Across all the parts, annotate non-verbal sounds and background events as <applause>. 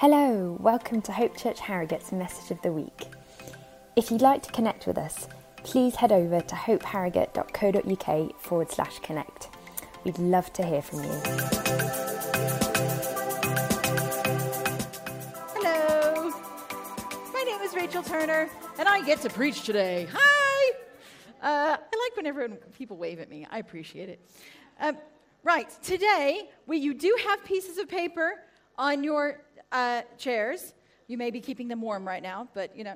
Hello, welcome to Hope Church Harrogate's Message of the Week. If you'd like to connect with us, please head over to hopeharrogate.co.uk forward slash connect. We'd love to hear from you. Hello, my name is Rachel Turner, and I get to preach today. Hi! Uh, I like whenever people wave at me, I appreciate it. Um, right, today, we, you do have pieces of paper on your uh, chairs. You may be keeping them warm right now, but you know,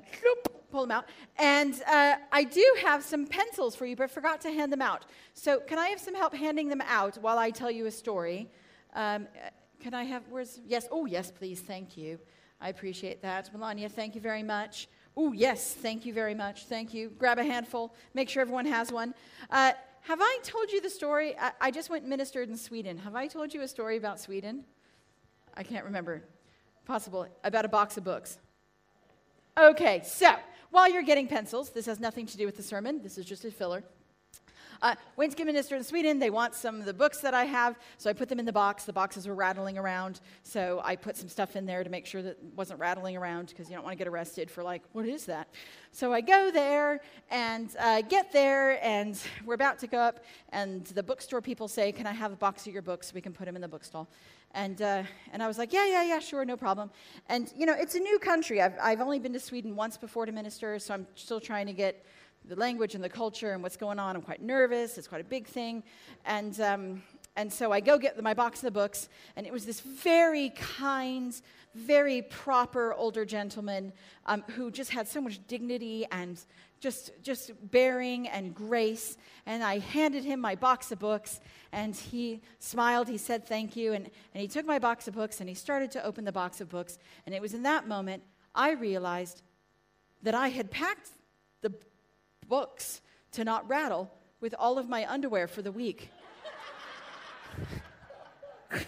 pull them out. And uh, I do have some pencils for you, but forgot to hand them out. So, can I have some help handing them out while I tell you a story? Um, uh, can I have, where's, yes, oh, yes, please, thank you. I appreciate that. Melania, thank you very much. Oh, yes, thank you very much. Thank you. Grab a handful, make sure everyone has one. Uh, have I told you the story? I, I just went and ministered in Sweden. Have I told you a story about Sweden? I can't remember. Possible. About a box of books. Okay, so while you're getting pencils, this has nothing to do with the sermon, this is just a filler. Uh, get ministered in Sweden. They want some of the books that I have, so I put them in the box. The boxes were rattling around, so I put some stuff in there to make sure that wasn't rattling around because you don't want to get arrested for, like, what is that? So I go there and uh, get there, and we're about to go up, and the bookstore people say, Can I have a box of your books so we can put them in the bookstall? And, uh, and I was like, yeah, yeah, yeah, sure, no problem. And, you know, it's a new country. I've, I've only been to Sweden once before to minister, so I'm still trying to get the language and the culture and what's going on. I'm quite nervous. It's quite a big thing. And, um, and so I go get my box of the books, and it was this very kind, very proper older gentleman um, who just had so much dignity and just, just bearing and grace. And I handed him my box of books, and he smiled. He said thank you. And, and he took my box of books and he started to open the box of books. And it was in that moment I realized that I had packed the books to not rattle with all of my underwear for the week. <laughs>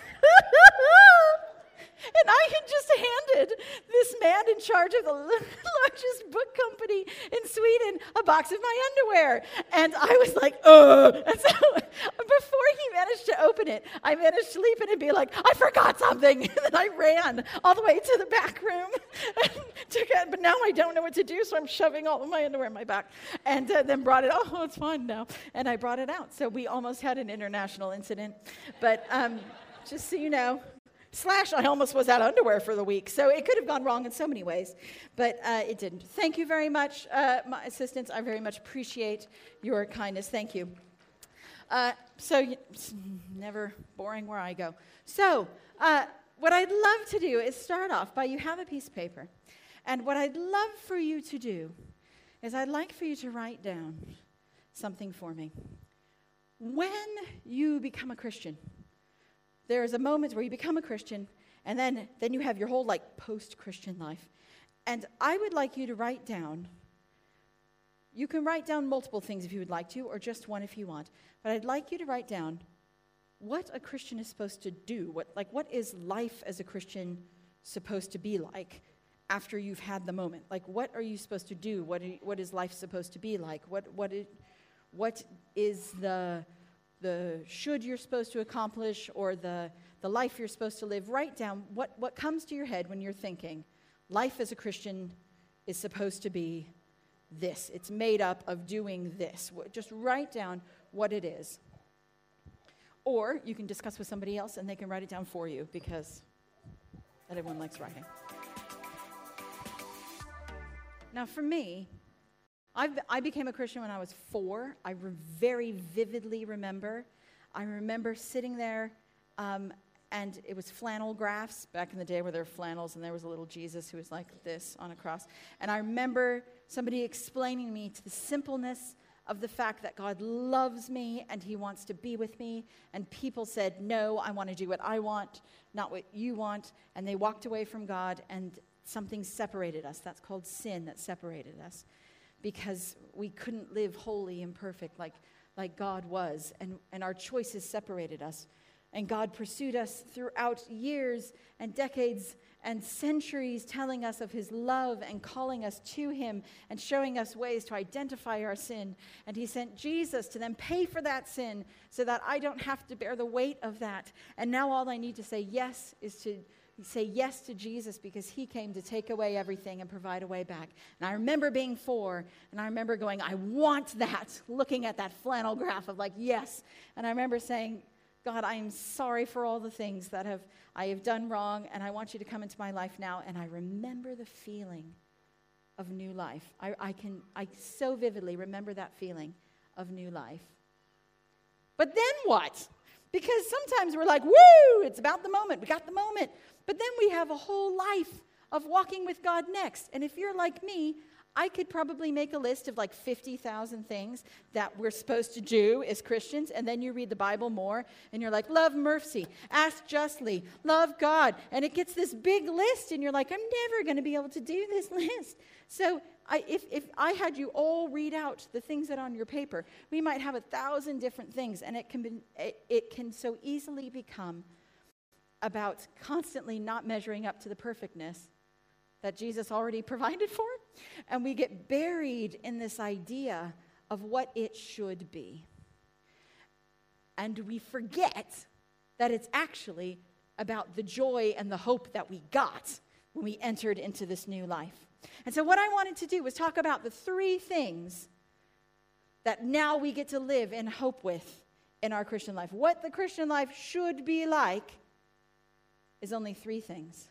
And I had just handed this man in charge of the <laughs> largest book company in Sweden a box of my underwear. And I was like, oh. <laughs> And so before he managed to open it, I managed to leap in and be like, I forgot something. <laughs> And then I ran all the way to the back room. Took it, but now I don't know what to do, so I'm shoving all of my underwear in my back. And uh, then brought it, oh, it's fine now. And I brought it out. So we almost had an international incident. But um, just so you know, Slash, I almost was out of underwear for the week. So it could have gone wrong in so many ways, but uh, it didn't. Thank you very much, uh, my assistants. I very much appreciate your kindness. Thank you. Uh, so, never boring where I go. So, uh, what I'd love to do is start off by you have a piece of paper. And what I'd love for you to do is I'd like for you to write down something for me. When you become a Christian, there is a moment where you become a Christian, and then, then you have your whole like post-Christian life. And I would like you to write down, you can write down multiple things if you would like to, or just one if you want. But I'd like you to write down what a Christian is supposed to do. What, like, what is life as a Christian supposed to be like after you've had the moment? Like, what are you supposed to do? What, are, what is life supposed to be like? What, what, is, what is the the should you're supposed to accomplish or the, the life you're supposed to live, write down what, what comes to your head when you're thinking, life as a Christian is supposed to be this. It's made up of doing this. Just write down what it is. Or you can discuss with somebody else and they can write it down for you because everyone likes writing. Now, for me, I've, i became a Christian when I was four. I re- very vividly remember. I remember sitting there, um, and it was flannel graphs back in the day where there were flannels, and there was a little Jesus who was like this on a cross. And I remember somebody explaining to me to the simpleness of the fact that God loves me and He wants to be with me. And people said, No, I want to do what I want, not what you want. And they walked away from God, and something separated us. That's called sin that separated us because we couldn't live holy and perfect like, like God was, and, and our choices separated us. And God pursued us throughout years and decades and centuries, telling us of His love and calling us to Him and showing us ways to identify our sin. And He sent Jesus to then pay for that sin so that I don't have to bear the weight of that. And now all I need to say yes is to say yes to Jesus because he came to take away everything and provide a way back. And I remember being four, and I remember going, I want that, <laughs> looking at that flannel graph of like, yes. And I remember saying, God, I am sorry for all the things that have, I have done wrong, and I want you to come into my life now. And I remember the feeling of new life. I, I can I so vividly remember that feeling of new life. But then what? Because sometimes we're like, woo, it's about the moment. We got the moment. But then we have a whole life of walking with God next. And if you're like me, I could probably make a list of like 50,000 things that we're supposed to do as Christians. And then you read the Bible more and you're like, love mercy, ask justly, love God. And it gets this big list. And you're like, I'm never going to be able to do this <laughs> list. So I, if, if I had you all read out the things that are on your paper, we might have a thousand different things. And it can, be, it, it can so easily become about constantly not measuring up to the perfectness that Jesus already <laughs> provided for. And we get buried in this idea of what it should be. And we forget that it's actually about the joy and the hope that we got when we entered into this new life. And so, what I wanted to do was talk about the three things that now we get to live in hope with in our Christian life. What the Christian life should be like is only three things.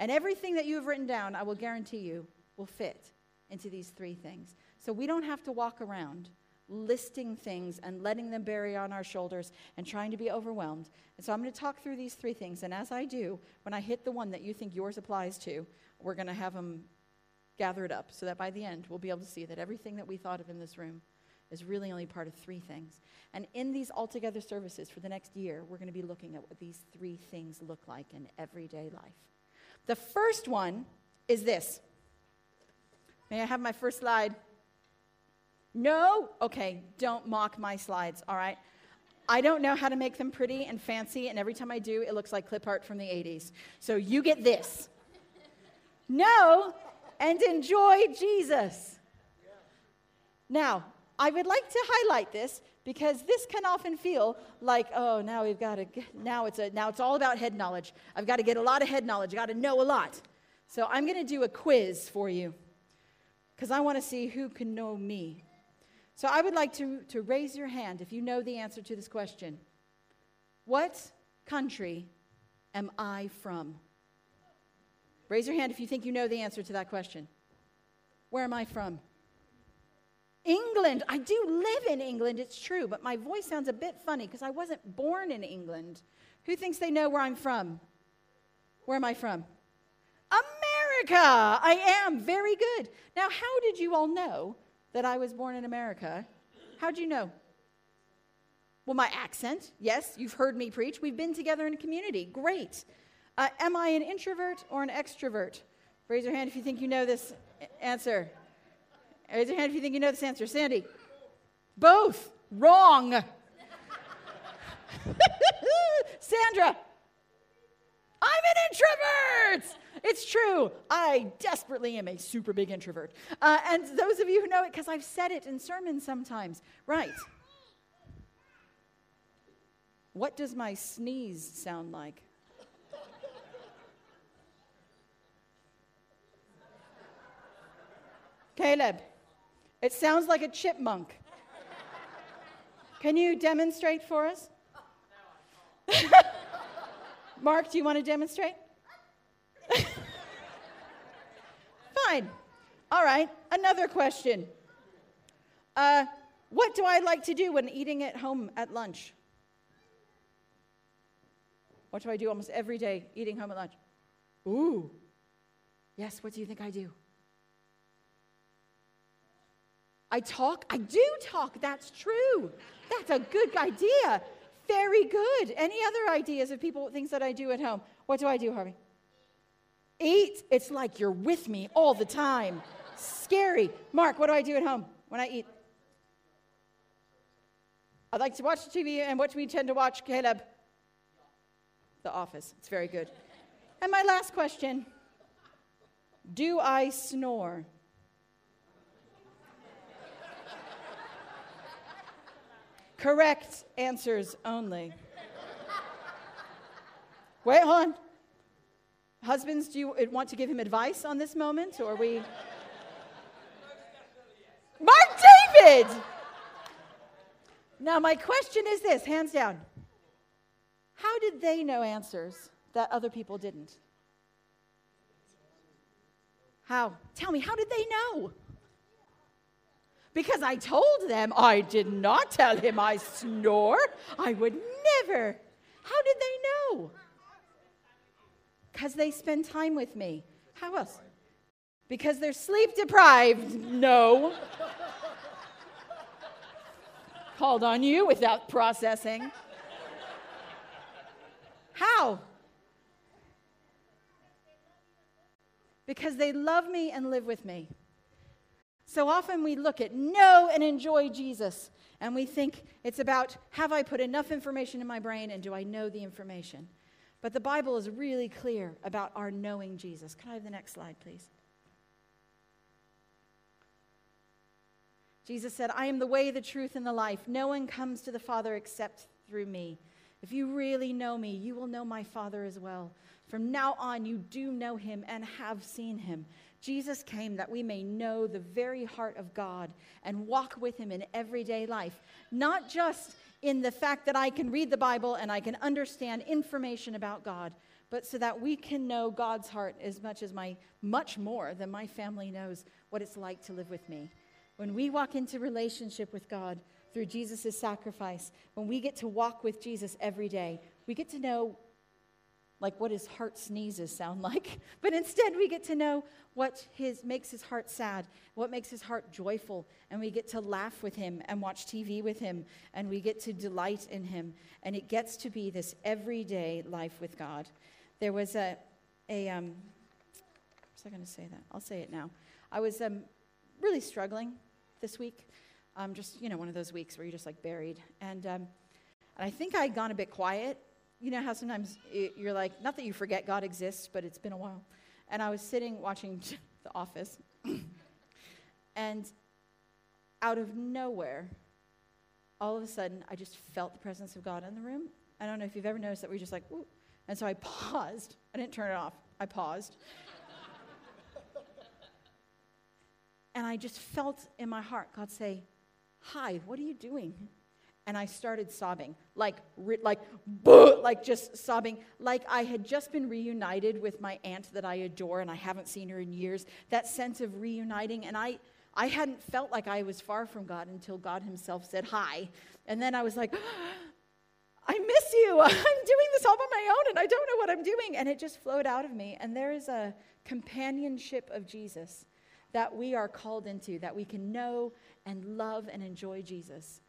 And everything that you have written down, I will guarantee you, will fit into these three things. So we don't have to walk around listing things and letting them bury on our shoulders and trying to be overwhelmed. And so I'm going to talk through these three things. And as I do, when I hit the one that you think yours applies to, we're going to have them gathered up so that by the end we'll be able to see that everything that we thought of in this room is really only part of three things. And in these altogether services for the next year, we're going to be looking at what these three things look like in everyday life. The first one is this. May I have my first slide? Know? Okay, don't mock my slides, all right? I don't know how to make them pretty and fancy, and every time I do, it looks like clip art from the 80s. So you get this. No, and enjoy Jesus. Now, I would like to highlight this because this can often feel like, oh, now we've got to, now it's, a, now it's all about head knowledge. I've got to get a lot of head knowledge. I've got to know a lot. So I'm going to do a quiz for you because I want to see who can know me. So I would like to, to raise your hand if you know the answer to this question. What country am I from? Raise your hand if you think you know the answer to that question. Where am I from? England. I do live in England, it's true, but my voice sounds a bit funny because I wasn't born in England. Who thinks they know where I'm from? Where am I from? America. I am. Very good. Now, how did you all know that I was born in America? How'd you know? Well, my accent. Yes, you've heard me preach. We've been together in a community. Great. Uh, am I an introvert or an extrovert? Raise your hand if you think you know this answer. Raise your hand if you think you know this answer. Sandy. Both. Wrong. <laughs> Sandra. I'm an introvert. It's true. I desperately am a super big introvert. Uh, and those of you who know it, because I've said it in sermons sometimes. Right. What does my sneeze sound like? Caleb. It sounds like a chipmunk. Can you demonstrate for us? <laughs> Mark, do you want to demonstrate? <laughs> Fine. All right, another question. Uh, what do I like to do when eating at home at lunch? What do I do almost every day eating home at lunch? Ooh. Yes, what do you think I do? I talk? I do talk. That's true. That's a good idea. Very good. Any other ideas of people, things that I do at home? What do I do, Harvey? Eat. It's like you're with me all the time. Scary. Mark, what do I do at home when I eat? I like to watch the TV, and what do we tend to watch, Caleb? The Office. It's very good. And my last question Do I snore? Correct answers only. Wait, on. Husbands, do you want to give him advice on this moment, or we? Mark David! Now, my question is this hands down. How did they know answers that other people didn't? How? Tell me, how did they know? Because I told them I did not tell him I snore. I would never. How did they know? Because they spend time with me. How else? Because they're sleep deprived. No. Called on you without processing. How? Because they love me and live with me. So often we look at know and enjoy Jesus, and we think it's about have I put enough information in my brain and do I know the information? But the Bible is really clear about our knowing Jesus. Can I have the next slide, please? Jesus said, I am the way, the truth, and the life. No one comes to the Father except through me. If you really know me, you will know my Father as well. From now on, you do know him and have seen him. Jesus came that we may know the very heart of God and walk with him in everyday life, not just in the fact that I can read the Bible and I can understand information about God, but so that we can know God's heart as much as my much more than my family knows what it's like to live with me. When we walk into relationship with God through Jesus' sacrifice, when we get to walk with Jesus every day, we get to know like what his heart sneezes sound <laughs> like, but instead we get to know what his makes his heart sad, what makes his heart joyful, and we get to laugh with him and watch TV with him, and we get to delight in him, and it gets to be this everyday life with God. There was a, a um, was I going to say that? I'll say it now. I was um, really struggling this week, um, just you know one of those weeks where you're just like buried, and um, and I think I had gone a bit quiet. You know how sometimes you're like, not that you forget God exists, but it's been a while and I was sitting watching <laughs> The Office, and out of nowhere, all of a sudden, I just felt the presence of God in the room. I don't know if you've ever noticed that we're just like, Ooh. and so I <laughs> paused. I didn't turn it off. I paused. and I just felt in my heart God say, Hi, what are you doing? And I started sobbing, like, like, like just sobbing, like I had just been reunited with my aunt that I adore and I haven't seen her in years. That sense of reuniting, and I, I hadn't felt like I was far from God until God Himself said hi, and then I was like, <gasps> I miss you. <laughs> I'm doing this all by my own, and I don't know what I'm doing, and it just flowed out of me. And there is a companionship of Jesus that we are called into, that we can know and love and enjoy Jesus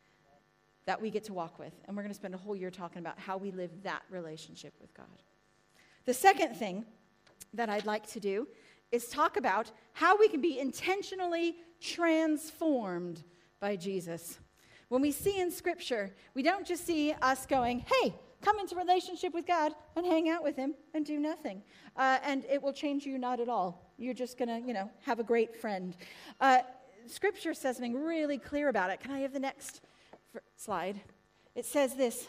that we get to walk with. And we're going to spend a whole year talking about how we live that relationship with God. The second thing that I'd like to do is talk about how we can be intentionally transformed by Jesus. When we see in Scripture, we don't just see us going, hey, come into relationship with God and hang out with Him and do nothing. Uh, and it will change you not at all. You're just going to, you know, have a great friend. Uh, scripture says something really clear about it. Can I have the next slide, it says this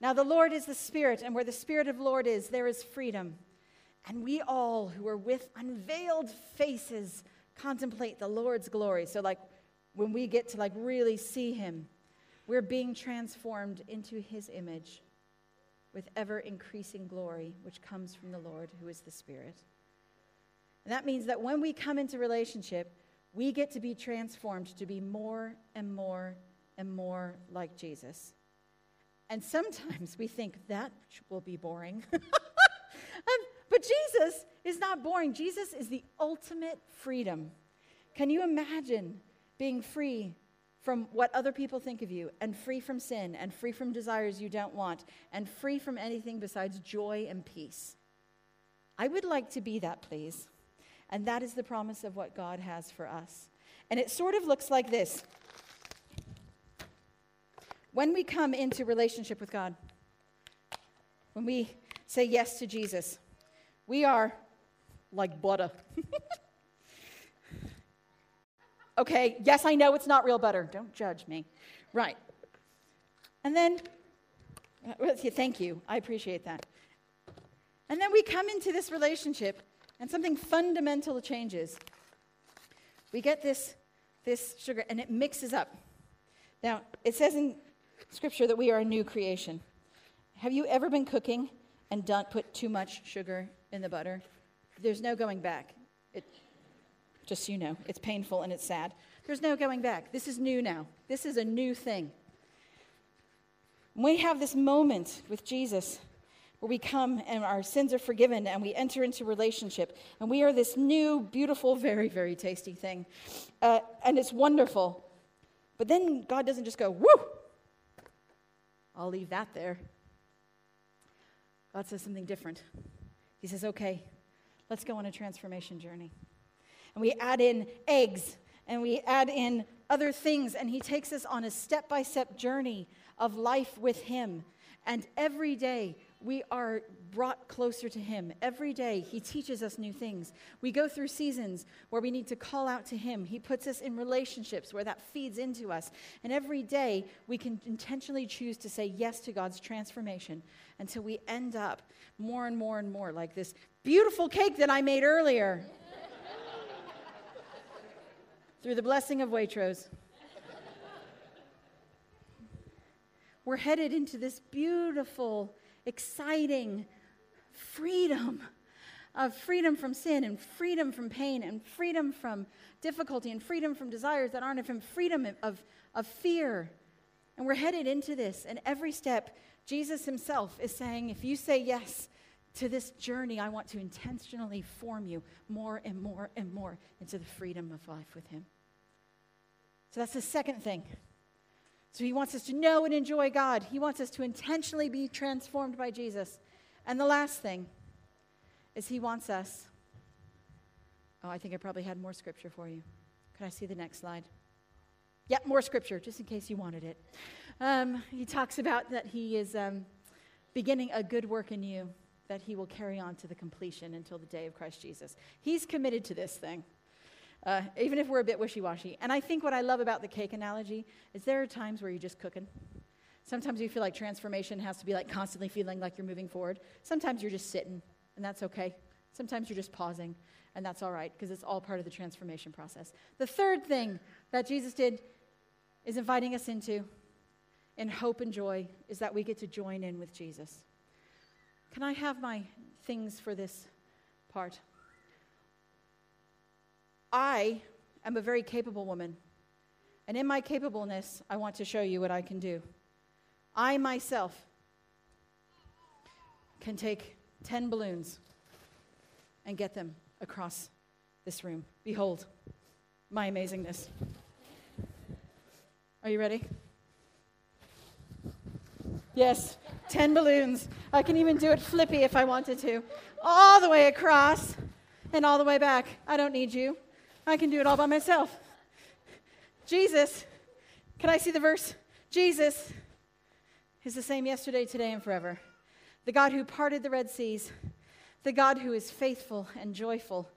Now the Lord is the Spirit, and where the Spirit of Lord is, there is freedom. And we all who are with unveiled faces contemplate the Lord's glory. So, like, when we get to like really see him, we're being transformed into his image with ever increasing glory, which comes from the Lord, who is the Spirit. And that means that when we come into relationship, we get to be transformed to be more and more and more like Jesus. And sometimes we think that will be boring. <laughs> um, but Jesus is not boring. Jesus is the ultimate freedom. Can you imagine being free from what other people think of you, and free from sin, and free from desires you don't want, and free from anything besides joy and peace? I would like to be that, please. And that is the promise of what God has for us. And it sort of looks like this. When we come into relationship with God, when we say yes to Jesus, we are like butter. <laughs> okay, yes, I know it's not real butter. Don't judge me. Right. And then, thank you. I appreciate that. And then we come into this relationship and something fundamental changes. We get this, this sugar and it mixes up. Now, it says in Scripture that we are a new creation. Have you ever been cooking and done, put too much sugar in the butter? There's no going back. It, just so you know, it's painful and it's sad. There's no going back. This is new now. This is a new thing. We have this moment with Jesus where we come and our sins are forgiven and we enter into relationship and we are this new, beautiful, very, very tasty thing. Uh, and it's wonderful. But then God doesn't just go, whoo, I'll leave that there. God says something different. He says, okay, let's go on a transformation journey. And we add in eggs and we add in other things, and He takes us on a step by step journey of life with Him. And every day, we are brought closer to Him. Every day, He teaches us new things. We go through seasons where we need to call out to Him. He puts us in relationships where that feeds into us. And every day, we can intentionally choose to say yes to God's transformation until we end up more and more and more like this beautiful cake that I made earlier. <laughs> Through the blessing of Waitrose. We're headed into this beautiful exciting freedom of freedom from sin and freedom from pain and freedom from difficulty and freedom from desires that aren't of Him, freedom of, of fear. And we're headed into this. And every step, Jesus Himself is saying, if you say yes to this journey, I want to intentionally form you more and more and more into the freedom of life with Him. So that's the second thing. So he wants us to know and enjoy God. He wants us to intentionally be transformed by Jesus. And the last thing is he wants us. Oh, I think I probably had more scripture for you. Could I see the next slide? Yep, more scripture, just in case you wanted it. Um, he talks about that he is um, beginning a good work in you that he will carry on to the completion until the day of Christ Jesus. He's committed to this thing uh, even if we're a bit wishy washy. And I think what I love about the cake analogy is there are times where you're just cooking. Sometimes you feel like transformation has to be like constantly feeling like you're moving forward. Sometimes you're just sitting, and that's okay. Sometimes you're just pausing, and that's all right because it's all part of the transformation process. The third thing that Jesus did is inviting us into in hope and joy is that we get to join in with Jesus. Can I have my things for this part? I am a very capable woman. And in my capableness, I want to show you what I can do. I myself can take 10 balloons and get them across this room. Behold my amazingness. Are you ready? Yes, 10 balloons. I can even do it flippy if I wanted to. All the way across and all the way back. I don't need you. I can do it all by myself. Jesus, can I see the verse? Jesus is the same yesterday, today, and forever. The God who parted the Red Seas, the God who is faithful and joyful,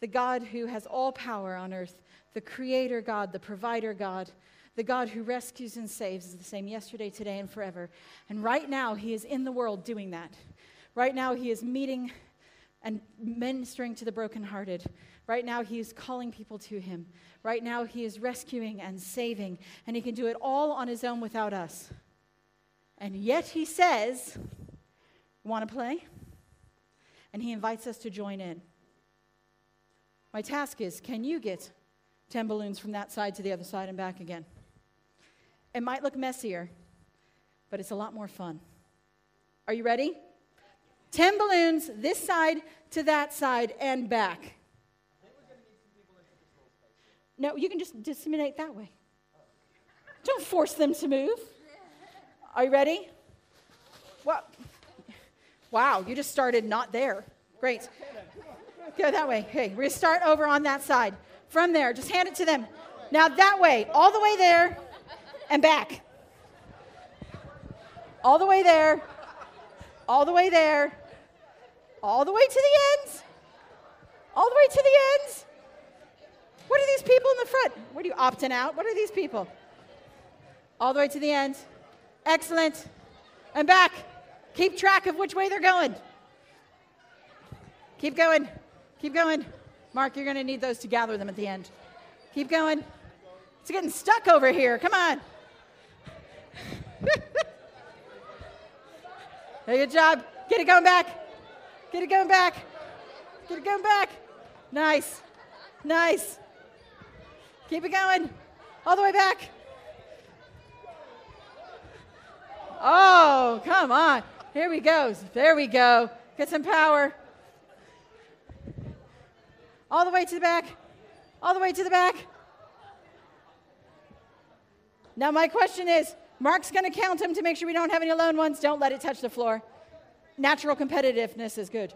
the God who has all power on earth, the creator God, the provider God, the God who rescues and saves is the same yesterday, today, and forever. And right now, He is in the world doing that. Right now, He is meeting and ministering to the brokenhearted. Right now, He is calling people to Him. Right now, He is rescuing and saving, and He can do it all on His own without us. And yet, He says, Want to play? And He invites us to join in. My task is can you get 10 balloons from that side to the other side and back again? It might look messier, but it's a lot more fun. Are you ready? 10 balloons this side to that side and back. No, you can just disseminate that way. Don't force them to move. Are you ready? What? Wow, you just started not there. Great. Go that way. Hey, to start over on that side. From there, just hand it to them. Now that way, all the way there and back. All the way there, all the way there, all the way to the ends, all the way to the ends. What are these people in the front? What are you opting out? What are these people? All the way to the end. Excellent. And back. Keep track of which way they're going. Keep going. Keep going. Mark, you're going to need those to gather them at the end. Keep going. It's getting stuck over here. Come on. <laughs> good job. Get it going back. Get it going back. Get it going back. Nice. Nice. Keep it going. All the way back. Oh, come on. Here we go. There we go. Get some power. All the way to the back. All the way to the back. Now, my question is Mark's going to count them to make sure we don't have any lone ones. Don't let it touch the floor. Natural competitiveness is good.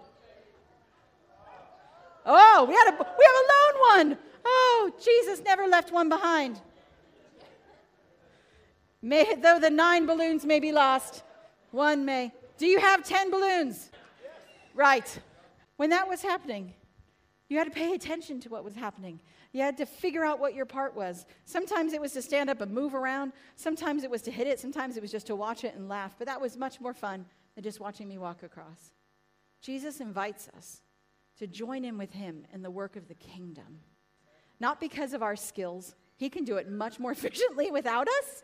Oh, we, had a, we have a lone one. Oh, Jesus never left one behind. May, though the nine balloons may be lost, one may. Do you have 10 balloons? Right. When that was happening, you had to pay attention to what was happening. You had to figure out what your part was. Sometimes it was to stand up and move around. Sometimes it was to hit it. Sometimes it was just to watch it and laugh. But that was much more fun than just watching me walk across. Jesus invites us to join in with him in the work of the kingdom. Not because of our skills, he can do it much more <laughs> efficiently without us.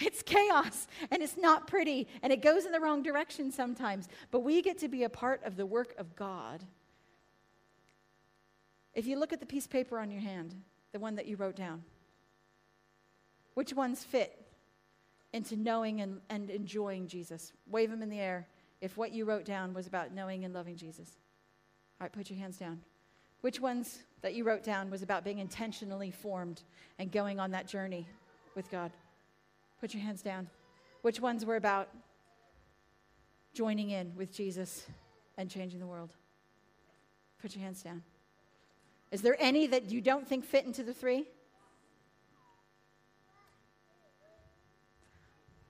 It's chaos and it's not pretty and it goes in the wrong direction sometimes, but we get to be a part of the work of God. If you look at the piece of paper on your hand, the one that you wrote down, which ones fit into knowing and, and enjoying Jesus? Wave them in the air if what you wrote down was about knowing and loving Jesus. All right, put your hands down. Which ones that you wrote down was about being intentionally formed and going on that journey with God? Put your hands down. Which ones were about joining in with Jesus and changing the world? Put your hands down. Is there any that you don't think fit into the three?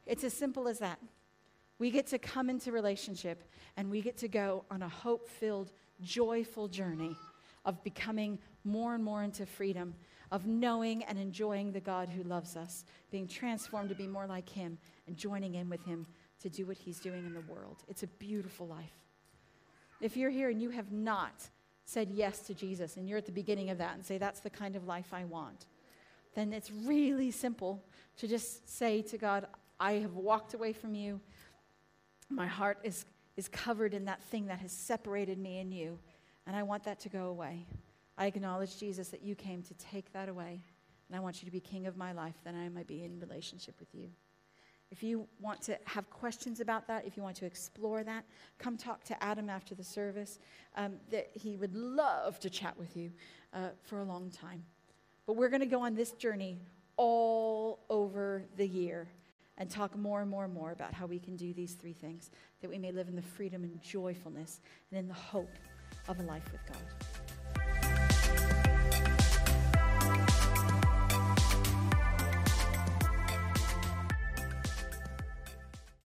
It's as simple as that. We get to come into relationship and we get to go on a hope filled, joyful journey of becoming more and more into freedom, of knowing and enjoying the God who loves us, being transformed to be more like Him, and joining in with Him to do what He's doing in the world. It's a beautiful life. If you're here and you have not said yes to Jesus and you're at the beginning of that and say, That's the kind of life I want, then it's really simple to just say to God, I have walked away from you. My heart is, is covered in that thing that has separated me and you, and I want that to go away. I acknowledge, Jesus, that you came to take that away, and I want you to be king of my life, then I might be in relationship with you. If you want to have questions about that, if you want to explore that, come talk to Adam after the service. Um, that he would love to chat with you uh, for a long time. But we're going to go on this journey all over the year and talk more and more and more about how we can do these three things that we may live in the freedom and joyfulness and in the hope of a life with God.